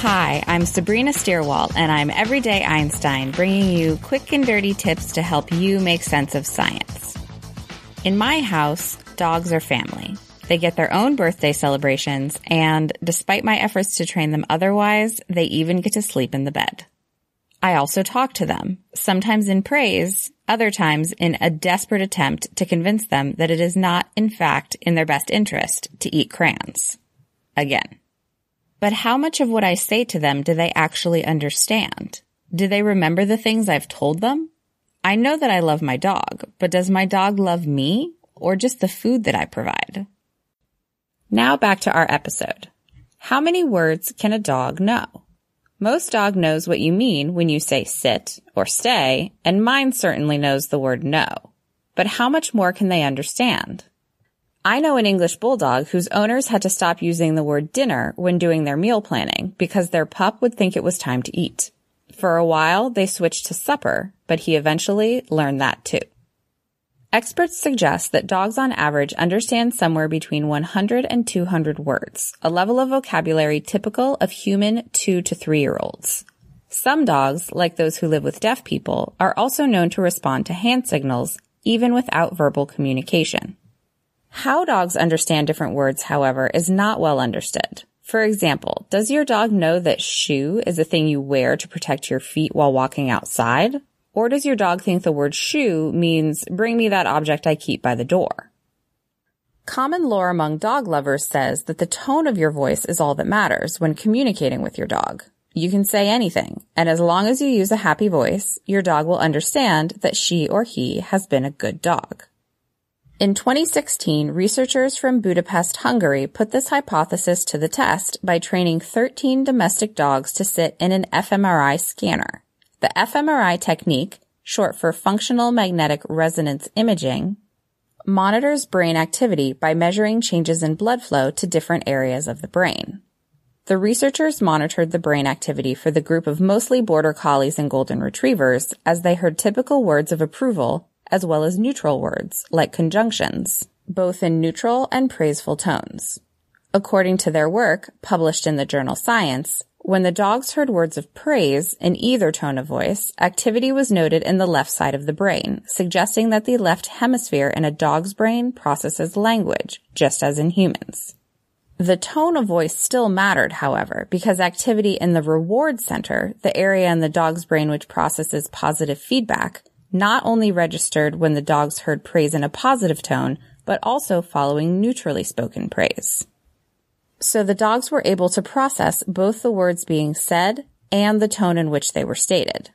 Hi, I'm Sabrina Stierwalt, and I'm Everyday Einstein, bringing you quick and dirty tips to help you make sense of science. In my house, dogs are family. They get their own birthday celebrations, and despite my efforts to train them otherwise, they even get to sleep in the bed. I also talk to them, sometimes in praise, other times in a desperate attempt to convince them that it is not, in fact, in their best interest to eat crayons. Again. But how much of what I say to them do they actually understand? Do they remember the things I've told them? I know that I love my dog, but does my dog love me or just the food that I provide? Now back to our episode. How many words can a dog know? Most dog knows what you mean when you say sit or stay, and mine certainly knows the word no. But how much more can they understand? I know an English bulldog whose owners had to stop using the word dinner when doing their meal planning because their pup would think it was time to eat. For a while, they switched to supper, but he eventually learned that too. Experts suggest that dogs on average understand somewhere between 100 and 200 words, a level of vocabulary typical of human two to three year olds. Some dogs, like those who live with deaf people, are also known to respond to hand signals even without verbal communication. How dogs understand different words, however, is not well understood. For example, does your dog know that shoe is a thing you wear to protect your feet while walking outside? Or does your dog think the word shoe means bring me that object I keep by the door? Common lore among dog lovers says that the tone of your voice is all that matters when communicating with your dog. You can say anything, and as long as you use a happy voice, your dog will understand that she or he has been a good dog. In 2016, researchers from Budapest, Hungary put this hypothesis to the test by training 13 domestic dogs to sit in an fMRI scanner. The fMRI technique, short for functional magnetic resonance imaging, monitors brain activity by measuring changes in blood flow to different areas of the brain. The researchers monitored the brain activity for the group of mostly border collies and golden retrievers as they heard typical words of approval as well as neutral words, like conjunctions, both in neutral and praiseful tones. According to their work, published in the journal Science, when the dogs heard words of praise in either tone of voice, activity was noted in the left side of the brain, suggesting that the left hemisphere in a dog's brain processes language, just as in humans. The tone of voice still mattered, however, because activity in the reward center, the area in the dog's brain which processes positive feedback, not only registered when the dogs heard praise in a positive tone, but also following neutrally spoken praise. So the dogs were able to process both the words being said and the tone in which they were stated.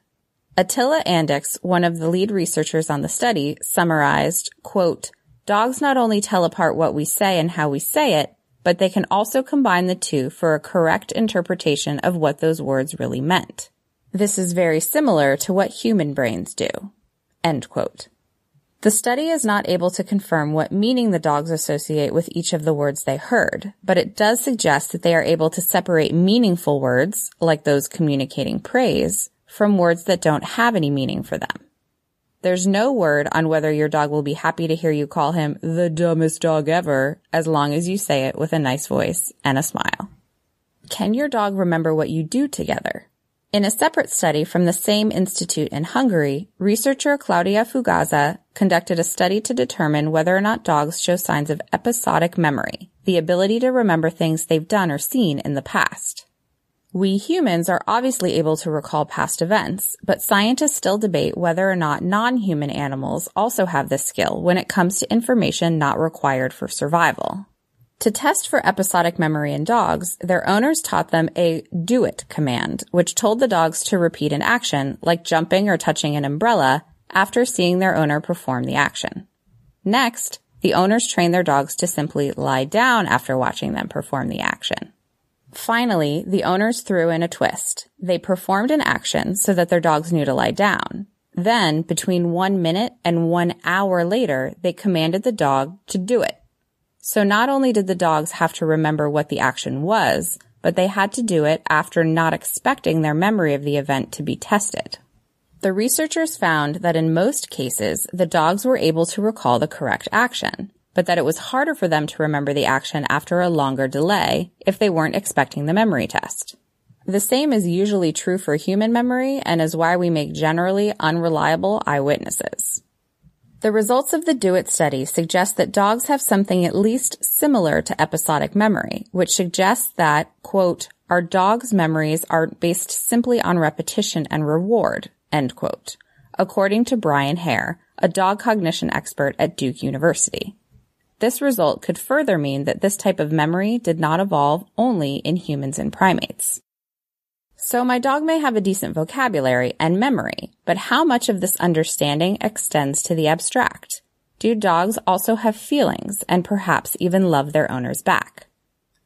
Attila Andics, one of the lead researchers on the study, summarized, quote, dogs not only tell apart what we say and how we say it, but they can also combine the two for a correct interpretation of what those words really meant. This is very similar to what human brains do. End quote. The study is not able to confirm what meaning the dogs associate with each of the words they heard, but it does suggest that they are able to separate meaningful words, like those communicating praise, from words that don't have any meaning for them. There's no word on whether your dog will be happy to hear you call him the dumbest dog ever, as long as you say it with a nice voice and a smile. Can your dog remember what you do together? In a separate study from the same institute in Hungary, researcher Claudia Fugazza conducted a study to determine whether or not dogs show signs of episodic memory, the ability to remember things they've done or seen in the past. We humans are obviously able to recall past events, but scientists still debate whether or not non-human animals also have this skill when it comes to information not required for survival. To test for episodic memory in dogs, their owners taught them a do it command, which told the dogs to repeat an action, like jumping or touching an umbrella, after seeing their owner perform the action. Next, the owners trained their dogs to simply lie down after watching them perform the action. Finally, the owners threw in a twist. They performed an action so that their dogs knew to lie down. Then, between one minute and one hour later, they commanded the dog to do it. So not only did the dogs have to remember what the action was, but they had to do it after not expecting their memory of the event to be tested. The researchers found that in most cases, the dogs were able to recall the correct action, but that it was harder for them to remember the action after a longer delay if they weren't expecting the memory test. The same is usually true for human memory and is why we make generally unreliable eyewitnesses. The results of the DoIT study suggest that dogs have something at least similar to episodic memory, which suggests that, quote, our dogs' memories are based simply on repetition and reward, end quote, according to Brian Hare, a dog cognition expert at Duke University. This result could further mean that this type of memory did not evolve only in humans and primates. So my dog may have a decent vocabulary and memory, but how much of this understanding extends to the abstract? Do dogs also have feelings and perhaps even love their owners back?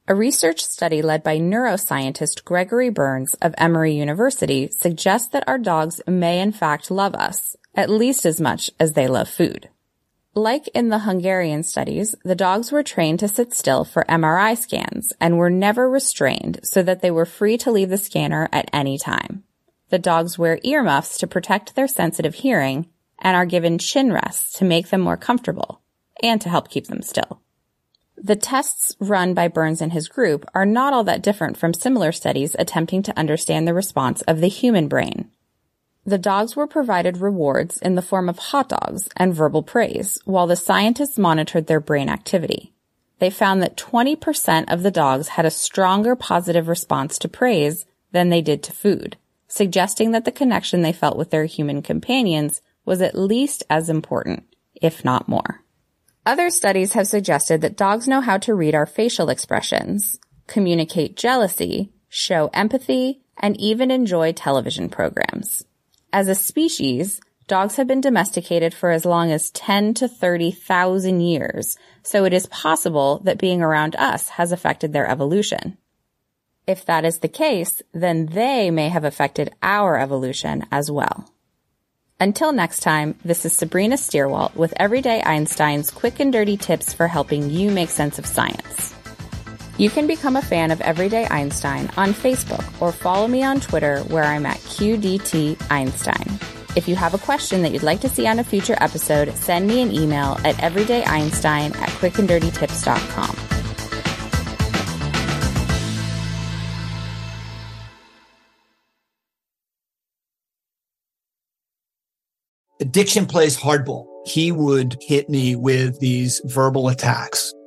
A research study led by neuroscientist Gregory Berns of Emory University suggests that our dogs may in fact love us, at least as much as they love food. Like in the Hungarian studies, the dogs were trained to sit still for MRI scans and were never restrained so that they were free to leave the scanner at any time. The dogs wear earmuffs to protect their sensitive hearing and are given chin rests to make them more comfortable and to help keep them still. The tests run by Berns and his group are not all that different from similar studies attempting to understand the response of the human brain. The dogs were provided rewards in the form of hot dogs and verbal praise, while the scientists monitored their brain activity. They found that 20% of the dogs had a stronger positive response to praise than they did to food, suggesting that the connection they felt with their human companions was at least as important, if not more. Other studies have suggested that dogs know how to read our facial expressions, communicate jealousy, show empathy, and even enjoy television programs. As a species, dogs have been domesticated for as long as 10 to 30,000 years, so it is possible that being around us has affected their evolution. If that is the case, then they may have affected our evolution as well. Until next time, this is Sabrina Stierwalt with Everyday Einstein's quick and dirty tips for helping you make sense of science. You can become a fan of Everyday Einstein on Facebook or follow me on Twitter where I'm at QDT Einstein. If you have a question that you'd like to see on a future episode, send me an email at everydayeinstein at quickanddirtytips.com. Addiction plays hardball. He would hit me with these verbal attacks